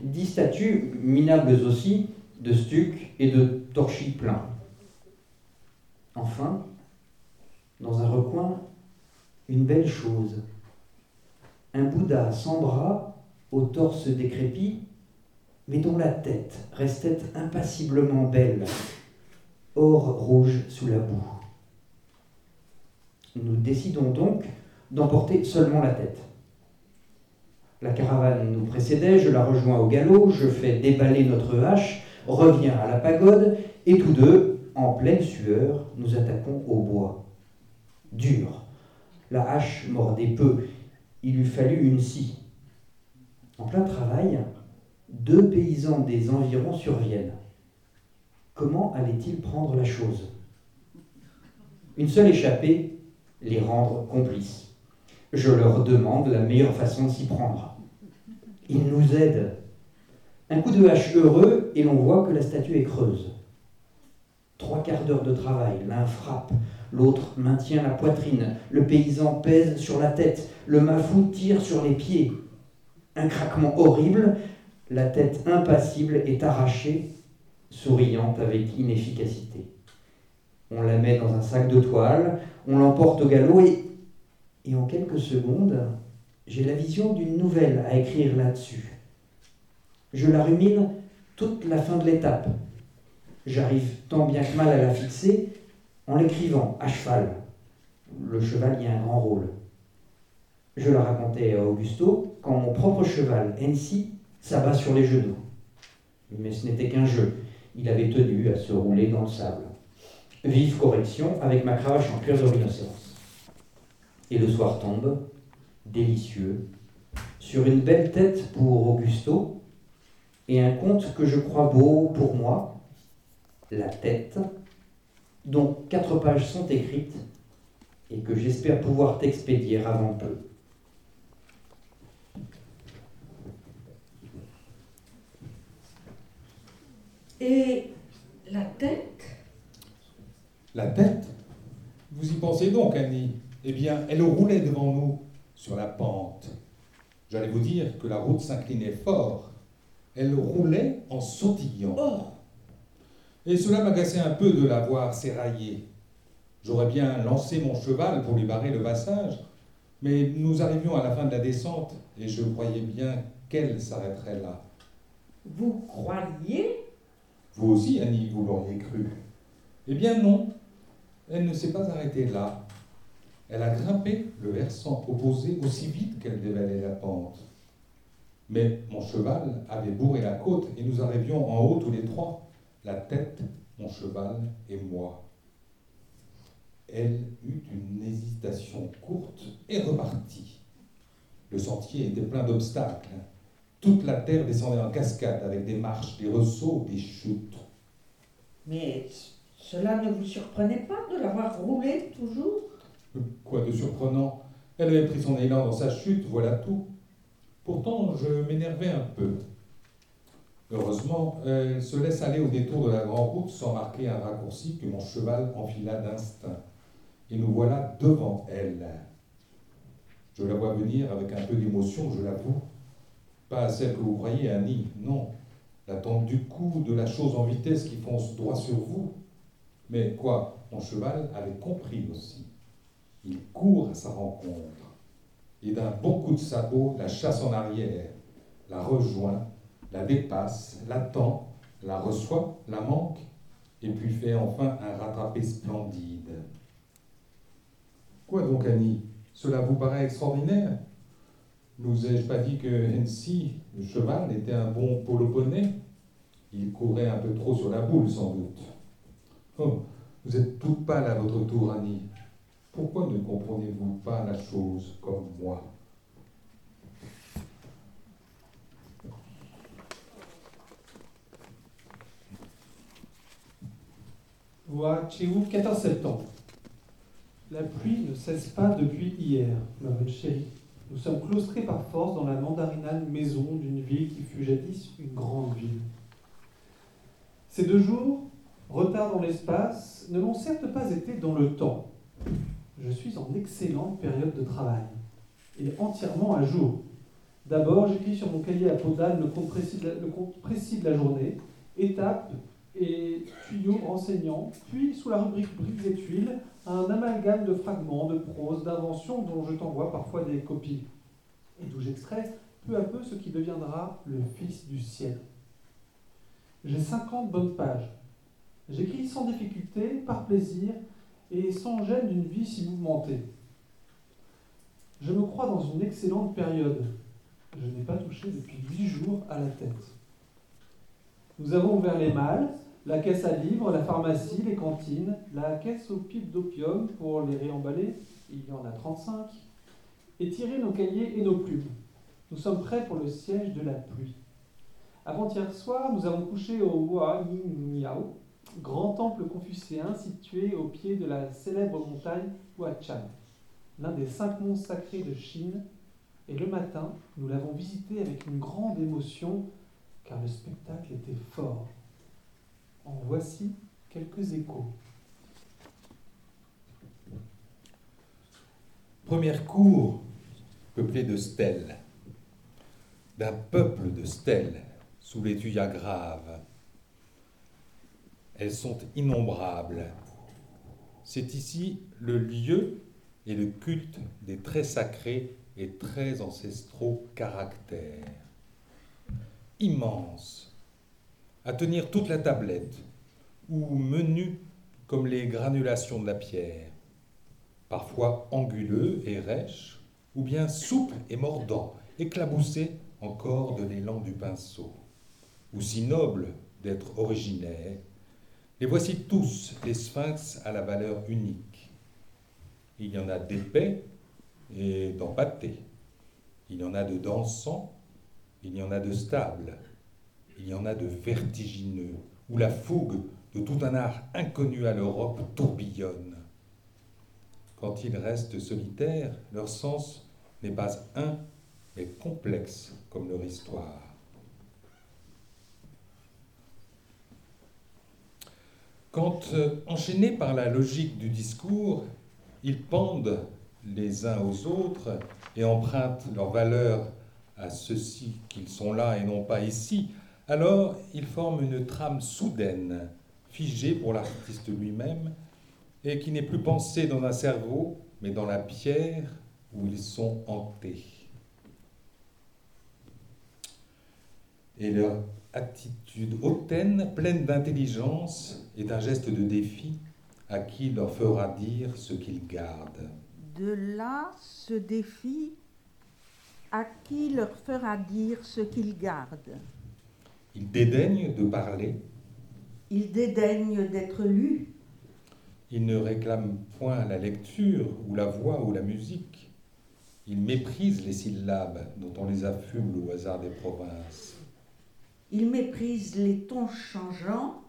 Dix statues, minables aussi, de stuc et de torchis pleins. Enfin, dans un recoin, une belle chose. Un Bouddha sans bras, au torse décrépit, mais dont la tête restait impassiblement belle, or rouge sous la boue. Nous décidons donc d'emporter seulement la tête. La caravane nous précédait, je la rejoins au galop, je fais déballer notre hache, reviens à la pagode, et tous deux, en pleine sueur, nous attaquons au bois. Dur. La hache mordait peu, il eût fallu une scie. En plein travail, deux paysans des environs surviennent. Comment allaient-ils prendre la chose? Une seule échappée, les rendre complices. Je leur demande la meilleure façon de s'y prendre. Ils nous aident. Un coup de hache heureux et l'on voit que la statue est creuse. Trois quarts d'heure de travail, l'un frappe, l'autre maintient la poitrine, le paysan pèse sur la tête, le mafou tire sur les pieds. Un craquement horrible, la tête impassible est arrachée, souriante avec inefficacité. On la met dans un sac de toile, on l'emporte au galop et, et en quelques secondes, j'ai la vision d'une nouvelle à écrire là-dessus. Je la rumine toute la fin de l'étape. J'arrive tant bien que mal à la fixer en l'écrivant à cheval. Le cheval y a un grand rôle. Je la racontais à Augusto quand mon propre cheval, Ensi, s'abat sur les genoux. Mais ce n'était qu'un jeu. Il avait tenu à se rouler dans le sable. Vive correction avec ma cravache en cuir de rhinocéros. Et le soir tombe, délicieux, sur une belle tête pour Augusto et un conte que je crois beau pour moi, La tête, dont quatre pages sont écrites et que j'espère pouvoir t'expédier avant peu. Et la tête? La tête? Vous y pensez donc, Annie? Eh bien, elle roulait devant nous, sur la pente. J'allais vous dire que la route s'inclinait fort. Elle roulait en sautillant. Oh Et cela m'agaçait un peu de la voir s'érailler. J'aurais bien lancé mon cheval pour lui barrer le passage, mais nous arrivions à la fin de la descente et je croyais bien qu'elle s'arrêterait là. Vous croyez? Vous aussi, Annie, vous l'auriez cru. Eh bien non, elle ne s'est pas arrêtée là. Elle a grimpé le versant opposé aussi vite qu'elle dévalait la pente. Mais mon cheval avait bourré la côte et nous arrivions en haut tous les trois, la tête, mon cheval et moi. Elle eut une hésitation courte et repartit. Le sentier était plein d'obstacles. Toute la terre descendait en cascade avec des marches, des ressauts, des chutes. Mais cela ne vous surprenait pas de l'avoir roulé toujours? Quoi de surprenant? Elle avait pris son élan dans sa chute, voilà tout. Pourtant, je m'énervais un peu. Heureusement, elle se laisse aller au détour de la grande route sans marquer un raccourci que mon cheval enfila d'instinct. Et nous voilà devant elle. Je la vois venir avec un peu d'émotion, je l'avoue. Pas celle que vous croyez, Annie, non. L'attente du coup, de la chose en vitesse qui fonce droit sur vous. Mais quoi, mon cheval avait compris aussi. Il court à sa rencontre et d'un bon coup de sabot la chasse en arrière, la rejoint, la dépasse, l'attend, la reçoit, la manque, et puis fait enfin un rattrapé splendide. Quoi donc, Annie? Cela vous paraît extraordinaire? Nous ai-je pas dit que Hensi, le cheval, était un bon poloponais Il courait un peu trop sur la boule, sans doute. Oh, vous êtes toute pâle à votre tour, Annie. Pourquoi ne comprenez-vous pas la chose comme moi? Ouachou, 14 septembre. La pluie ne cesse pas depuis hier, ma bonne chérie. Nous sommes claustrés par force dans la mandarinale maison d'une ville qui fut jadis une grande ville. Ces deux jours, retard dans l'espace, ne l'ont certes pas été dans le temps. Je suis en excellente période de travail et entièrement à jour. D'abord, j'écris sur mon cahier à Podane le compte précis de la, le compte précis de la journée, étapes et tuyaux renseignants, puis sous la rubrique briques et tuiles, un amalgame de fragments, de prose, d'inventions dont je t'envoie parfois des copies, et d'où j'extrais peu à peu ce qui deviendra le Fils du ciel. J'ai 50 bonnes pages. J'écris sans difficulté, par plaisir, et sans gêne d'une vie si mouvementée. Je me crois dans une excellente période. Je n'ai pas touché depuis huit jours à la tête. Nous avons ouvert les malles, la caisse à livres, la pharmacie, les cantines, la caisse aux pipes d'opium pour les réemballer, il y en a 35, et tiré nos cahiers et nos plumes. Nous sommes prêts pour le siège de la pluie. Avant-hier soir, nous avons couché au Miao, grand temple confucéen situé au pied de la célèbre montagne Huachan, l'un des cinq monts sacrés de Chine. Et le matin, nous l'avons visité avec une grande émotion, car le spectacle était fort. En voici quelques échos. Première cour peuplée de stèles, d'un peuple de stèles sous les tuyas graves. Elles sont innombrables. C'est ici le lieu et le culte des très sacrés et très ancestraux caractères. Immense, à tenir toute la tablette, ou menu comme les granulations de la pierre, parfois anguleux et rêches, ou bien souple et mordant, éclaboussé encore de l'élan du pinceau, ou si noble d'être originaire. Les voici tous, les sphinx à la valeur unique. Il y en a d'épais et d'empâtés. Il y en a de dansants, il y en a de stables, il y en a de vertigineux, où la fougue de tout un art inconnu à l'Europe tourbillonne. Quand ils restent solitaires, leur sens n'est pas un, mais complexe comme leur histoire. Quand, euh, enchaînés par la logique du discours, ils pendent les uns aux autres et empruntent leur valeur à ceux-ci qu'ils sont là et non pas ici, alors ils forment une trame soudaine, figée pour l'artiste lui-même, et qui n'est plus pensée dans un cerveau, mais dans la pierre où ils sont hantés. Et leur attitude hautaine, pleine d'intelligence, est un geste de défi à qui leur fera dire ce qu'ils gardent. De là, ce défi à qui leur fera dire ce qu'ils gardent. Ils dédaignent de parler. Ils dédaignent d'être lus. Ils ne réclament point la lecture ou la voix ou la musique. Ils méprisent les syllabes dont on les affuble au hasard des provinces. Ils méprisent les tons changeants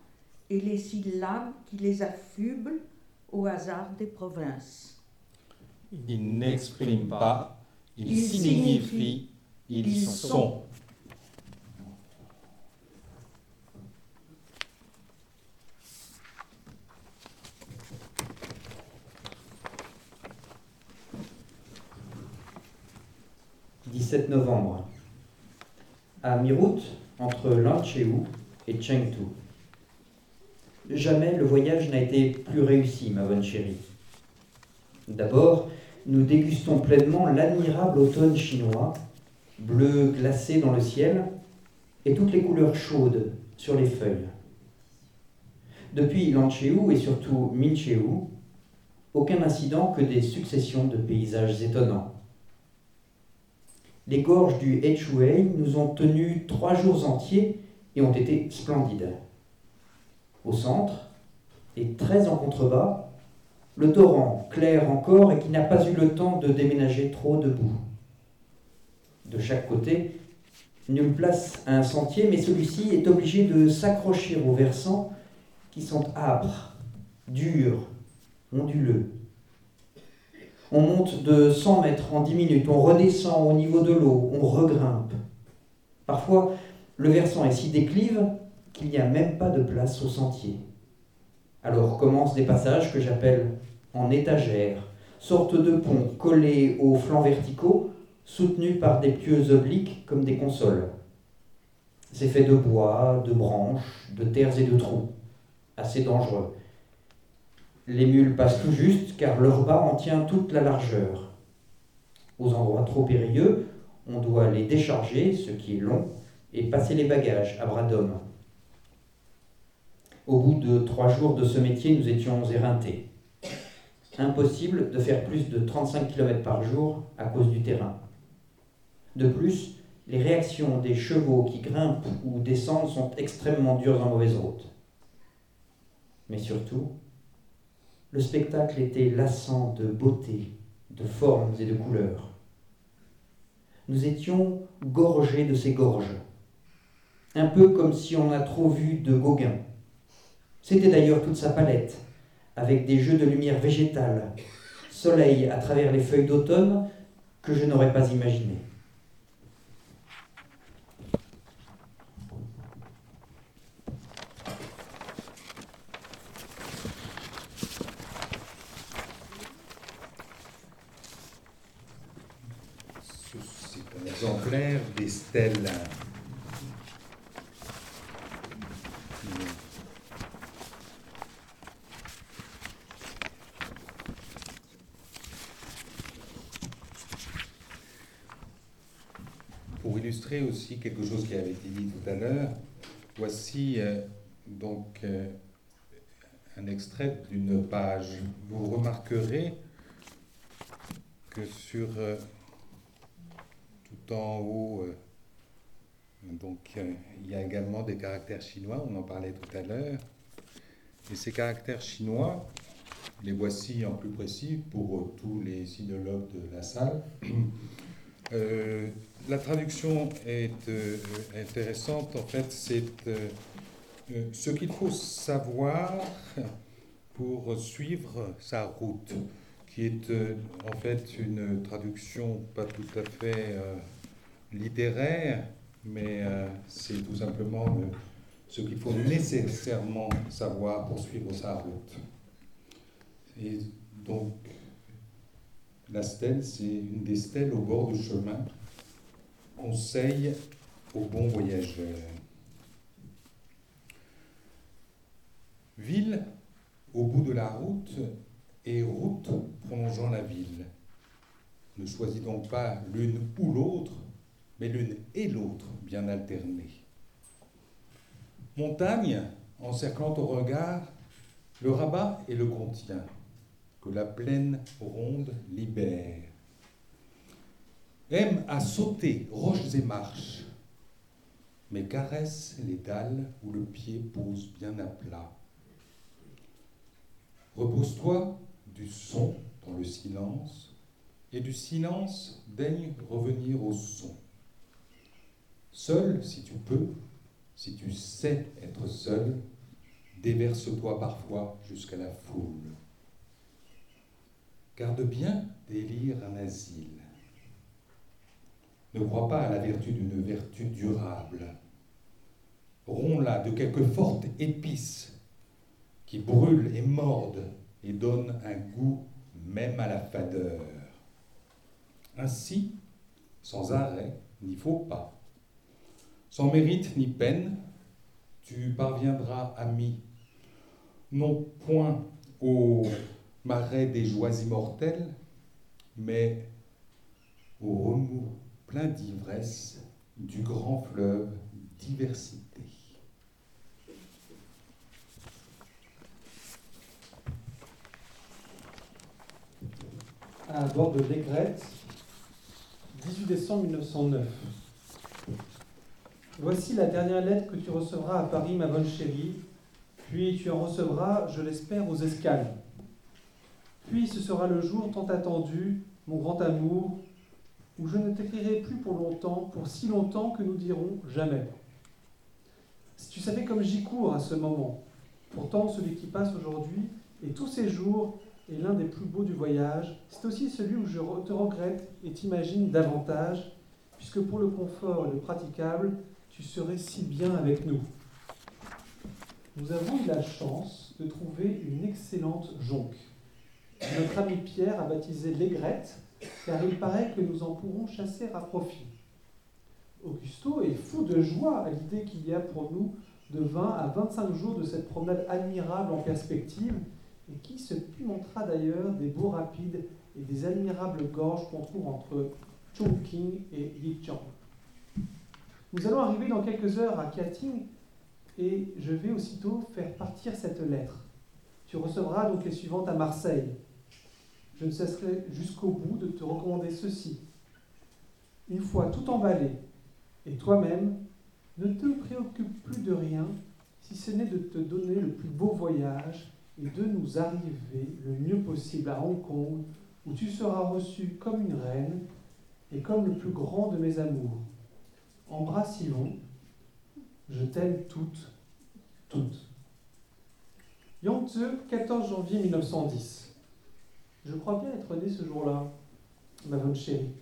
et les syllabes qui les affublent au hasard des provinces. Ils n'expriment pas, ils, Ils signifient, signifient, ils, ils sont. sont. « 17 novembre. À mi-route, entre Lancheu et Chengdu. Jamais le voyage n'a été plus réussi, ma bonne chérie. D'abord, nous dégustons pleinement l'admirable automne chinois, bleu glacé dans le ciel, et toutes les couleurs chaudes sur les feuilles. Depuis Lancheu et surtout Mincheu, aucun incident que des successions de paysages étonnants. Les gorges du Hechuei nous ont tenus trois jours entiers et ont été splendides. Au centre, et très en contrebas, le torrent, clair encore et qui n'a pas eu le temps de déménager trop de boue. De chaque côté, nulle place à un sentier, mais celui-ci est obligé de s'accrocher aux versants qui sont âpres, durs, onduleux. On monte de 100 mètres en 10 minutes, on redescend au niveau de l'eau, on regrimpe. Parfois, le versant est si déclive qu'il n'y a même pas de place au sentier. Alors commencent des passages que j'appelle en étagère, sorte de ponts collés aux flancs verticaux, soutenus par des pieux obliques comme des consoles. C'est fait de bois, de branches, de terres et de trous. Assez dangereux. Les mules passent tout juste car leur bas en tient toute la largeur. Aux endroits trop périlleux, on doit les décharger, ce qui est long, et passer les bagages à bras d'homme. Au bout de trois jours de ce métier, nous étions éreintés. Impossible de faire plus de 35 km par jour à cause du terrain. De plus, les réactions des chevaux qui grimpent ou descendent sont extrêmement dures en mauvaise route. Mais surtout, le spectacle était lassant de beauté, de formes et de couleurs. Nous étions gorgés de ces gorges, un peu comme si on a trop vu de Gauguin. C'était d'ailleurs toute sa palette, avec des jeux de lumière végétale, soleil à travers les feuilles d'automne que je n'aurais pas imaginé. C'est exemplaire des stèles. Pour illustrer aussi quelque chose qui avait été dit tout à l'heure, voici euh, donc euh, un extrait d'une page. Vous remarquerez que sur euh, en haut, euh, donc il y a également des caractères chinois, on en parlait tout à l'heure. Et ces caractères chinois, les voici en plus précis pour euh, tous les sinologues de la salle. Euh, la traduction est intéressante, en fait, c'est ce qu'il faut savoir pour suivre sa route, qui est en fait une traduction pas tout à fait littéraire, mais euh, c'est tout simplement ce qu'il faut nécessairement savoir pour suivre sa route. Et donc, la stèle, c'est une des stèles au bord du chemin. Conseil aux bons voyageurs. Ville au bout de la route et route prolongeant la ville. Ne choisis donc pas l'une ou l'autre, mais l'une et l'autre bien alternées. Montagne encerclant au regard le rabat et le contient, que la plaine ronde libère. Aime à sauter roches et marches, mais caresse les dalles où le pied pose bien à plat. Repose-toi du son dans le silence, et du silence daigne revenir au son. Seul, si tu peux, si tu sais être seul, déverse-toi parfois jusqu'à la foule. Garde bien d'élire un asile. Ne crois pas à la vertu d'une vertu durable. Romps-la de quelque forte épice qui brûle et morde et donne un goût même à la fadeur. Ainsi, sans arrêt ni faux pas, sans mérite ni peine, tu parviendras, ami, non point au marais des joies immortelles, mais au remous plein d'ivresse du grand fleuve diversité. à bord de l'Aigrette, 18 décembre 1909. Voici la dernière lettre que tu recevras à Paris, ma bonne chérie, puis tu en recevras, je l'espère, aux escales. Puis ce sera le jour tant attendu, mon grand amour, où je ne t'écrirai plus pour longtemps, pour si longtemps que nous dirons jamais. Si tu savais comme j'y cours à ce moment, pourtant celui qui passe aujourd'hui et tous ces jours est l'un des plus beaux du voyage. C'est aussi celui où je te regrette et t'imagine davantage, puisque pour le confort et le praticable, tu si bien avec nous. Nous avons eu la chance de trouver une excellente jonque. Notre ami Pierre a baptisé l'aigrette, car il paraît que nous en pourrons chasser à profit. Augusto est fou de joie à l'idée qu'il y a pour nous de 20 à 25 jours de cette promenade admirable en perspective et qui se pimentera d'ailleurs des beaux rapides et des admirables gorges qu'on trouve entre Chongqing et Yichang. Nous allons arriver dans quelques heures à Kiating et je vais aussitôt faire partir cette lettre. Tu recevras donc les suivantes à Marseille. Je ne cesserai jusqu'au bout de te recommander ceci. Une fois tout emballé Et toi-même, ne te préoccupe plus de rien, si ce n'est de te donner le plus beau voyage et de nous arriver le mieux possible à Hong Kong, où tu seras reçu comme une reine et comme le plus grand de mes amours. Embrasse Yvon, je t'aime toutes, toutes. Yangtze, 14 janvier 1910. Je crois bien être né ce jour-là, ma bonne chérie.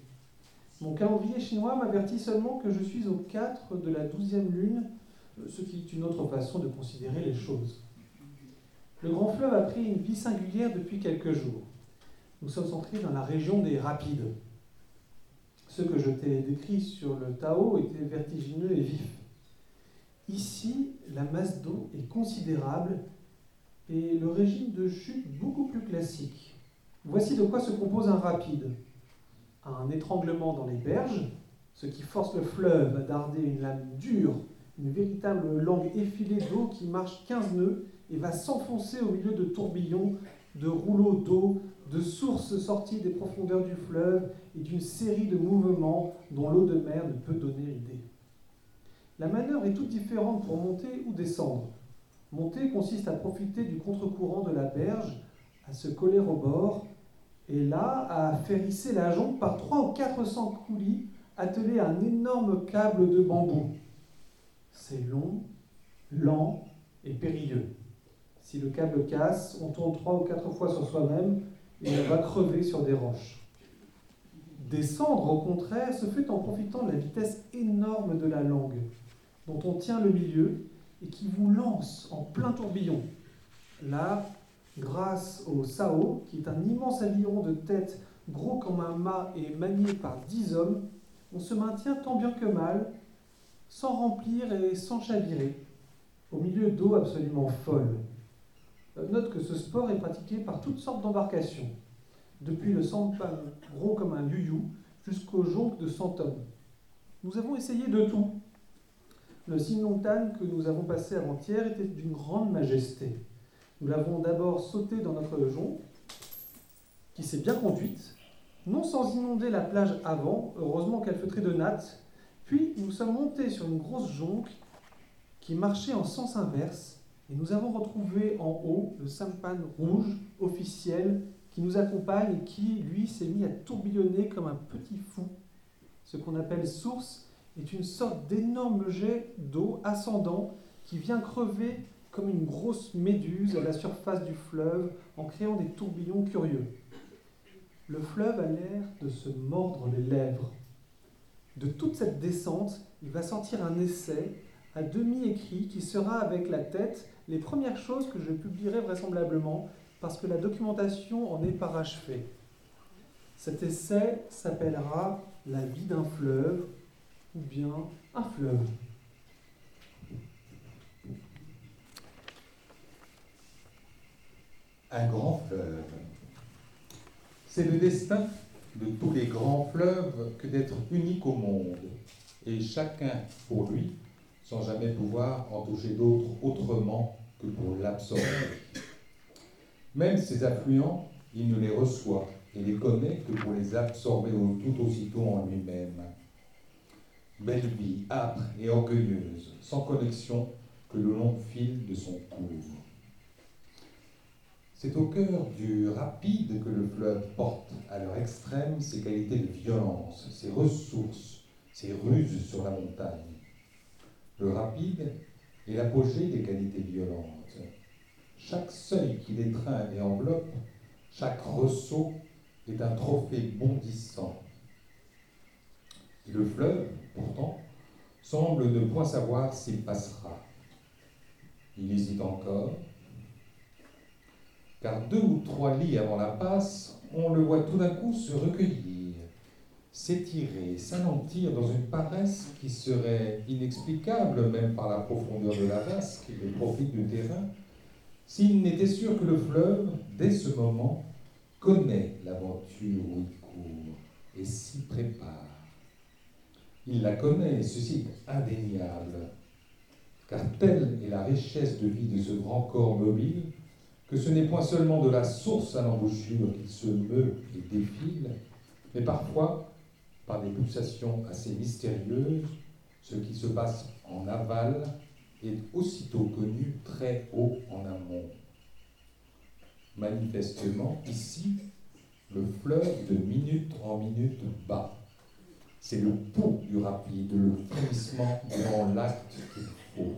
Mon calendrier chinois m'avertit seulement que je suis au 4 de la 12e lune, ce qui est une autre façon de considérer les choses. Le grand fleuve a pris une vie singulière depuis quelques jours. Nous sommes entrés dans la région des rapides. Ce que je t'ai décrit sur le Tao était vertigineux et vif. Ici, la masse d'eau est considérable et le régime de chute beaucoup plus classique. Voici de quoi se compose un rapide. Un étranglement dans les berges, ce qui force le fleuve à darder une lame dure, une véritable langue effilée d'eau qui marche 15 nœuds et va s'enfoncer au milieu de tourbillons, de rouleaux d'eau, de sources sorties des profondeurs du fleuve et d'une série de mouvements dont l'eau de mer ne peut donner idée. La manœuvre est toute différente pour monter ou descendre. Monter consiste à profiter du contre-courant de la berge, à se coller au bord, et là à faire hisser la jonque par 300 ou 400 coulis attelés à un énorme câble de bambou. C'est long, lent et périlleux. Si le câble casse, on tourne trois ou quatre fois sur soi-même et on va crever sur des roches. Descendre, au contraire, se fait en profitant de la vitesse énorme de la langue, dont on tient le milieu et qui vous lance en plein tourbillon. Là, grâce au Sao, qui est un immense aviron de tête gros comme un mât et manié par dix hommes, on se maintient tant bien que mal, sans remplir et sans chavirer, au milieu d'eau absolument folle. Euh, note que ce sport est pratiqué par toutes sortes d'embarcations, depuis le sampan gros comme un yuyu jusqu'au jonc de 100 hommes. Nous avons essayé de tout. Le Simlongtan que nous avons passé avant-hier était d'une grande majesté. Nous l'avons d'abord sauté dans notre jonc, qui s'est bien conduite, non sans inonder la plage avant, heureusement qu'elle feutrée de nattes, puis nous sommes montés sur une grosse jonque qui marchait en sens inverse, et nous avons retrouvé en haut le sampan rouge officiel qui nous accompagne et qui, lui, s'est mis à tourbillonner comme un petit fou. Ce qu'on appelle source est une sorte d'énorme jet d'eau ascendant qui vient crever comme une grosse méduse à la surface du fleuve en créant des tourbillons curieux. Le fleuve a l'air de se mordre les lèvres. De toute cette descente, il va sortir un essai demi écrit qui sera avec la tête les premières choses que je publierai vraisemblablement parce que la documentation en est parachevée. Cet essai s'appellera La vie d'un fleuve ou bien un fleuve. Un grand fleuve. C'est le destin de tous les grands fleuves que d'être unique au monde, et chacun pour lui, sans jamais pouvoir en toucher d'autres autrement que pour l'absorber. Même ses affluents, il ne les reçoit et les connaît que pour les absorber tout aussitôt en lui-même. Belle vie, âpre et orgueilleuse, sans connexion que le long fil de son cours. C'est au cœur du rapide que le fleuve porte à leur extrême ses qualités de violence, ses ressources, ses ruses sur la montagne. Le rapide est l'apogée des qualités violentes. Chaque seuil qui l'étreint et enveloppe, chaque ressaut est un trophée bondissant. Et le fleuve, pourtant, semble ne point savoir s'il passera. Il hésite encore, car deux ou trois lits avant la passe, on le voit tout d'un coup se recueillir, s'étirer, s'alentir dans une paresse qui serait inexplicable même par la profondeur de la vasque et le profit du terrain, s'il n'était sûr que le fleuve, dès ce moment, connaît l'aventure où il court et s'y prépare. Il la connaît, ceci est indéniable, car telle est la richesse de vie de ce grand corps mobile que ce n'est point seulement de la source à l'embouchure qu'il se meut et défile, mais parfois, par des pulsations assez mystérieuses, Ce qui se passe en aval est aussitôt connu très haut en amont. Manifestement, ici, le fleuve de minute en minute bat. C'est le pouls du rapide, le frémissement durant l'acte qu'il faut.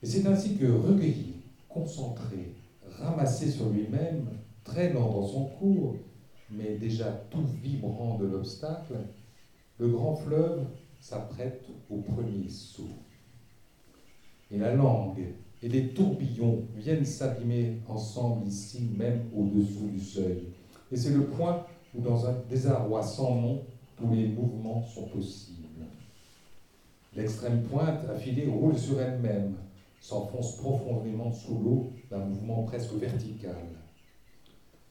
Et c'est ainsi que recueilli, concentré, ramassé sur lui-même, traînant dans son cours, mais déjà tout vibrant de l'obstacle, le grand fleuve s'apprête au premier saut. Et la langue et les tourbillons viennent s'abîmer ensemble ici, même au-dessous du seuil. Et c'est le point où, dans un désarroi sans nom, tous les mouvements sont possibles. L'extrême pointe affilée roule sur elle-même, s'enfonce profondément sous l'eau d'un mouvement presque vertical.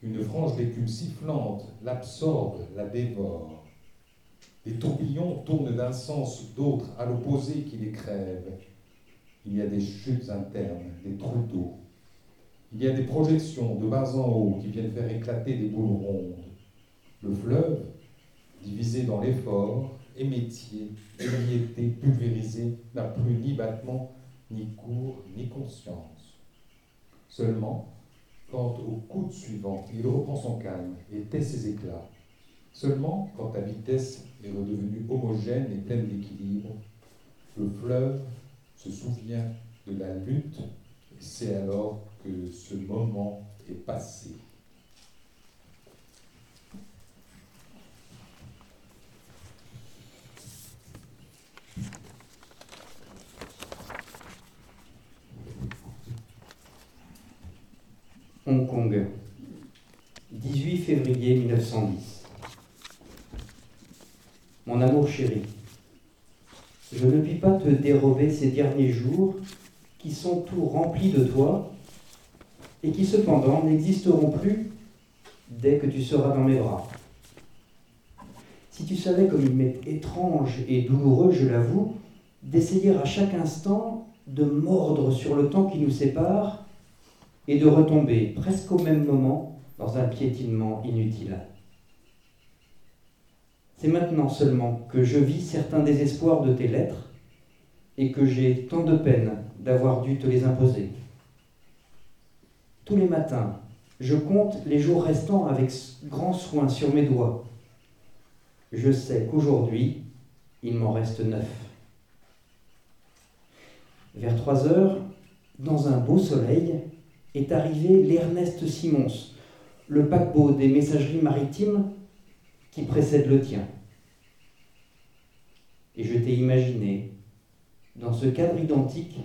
Une frange d'écume sifflante l'absorbe, la dévore. Les tourbillons tournent d'un sens, d'autre à l'opposé qui les crève. Il y a des chutes internes, des trous d'eau. Il y a des projections de bas en haut qui viennent faire éclater des boules rondes. Le fleuve, divisé dans l'effort, émétier, émietté, pulvérisé, n'a plus ni battement, ni cours, ni conscience. Seulement, quand au coup suivant, il reprend son calme et tait ses éclats, seulement quand la vitesse est redevenue homogène et pleine d'équilibre, le fleuve se souvient de la lutte et c'est alors que ce moment est passé. Hong Kong, 18 février 1910. Mon amour chéri, je ne puis pas te dérober ces derniers jours qui sont tout remplis de toi et qui cependant n'existeront plus dès que tu seras dans mes bras. Si tu savais comme il m'est étrange et douloureux, je l'avoue, d'essayer à chaque instant de mordre sur le temps qui nous sépare et de retomber presque au même moment dans un piétinement inutile. C'est maintenant seulement que je vis certains désespoirs de tes lettres et que j'ai tant de peine d'avoir dû te les imposer. Tous les matins, je compte les jours restants avec grand soin sur mes doigts. Je sais qu'aujourd'hui, il m'en reste neuf. Vers trois heures, dans un beau soleil, est arrivé l'Ernest Simons, le paquebot des messageries maritimes qui précède le tien. Et je t'ai imaginé, dans ce cadre identique,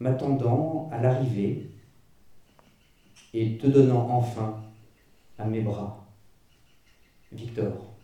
m'attendant à l'arrivée et te donnant enfin à mes bras. Victor.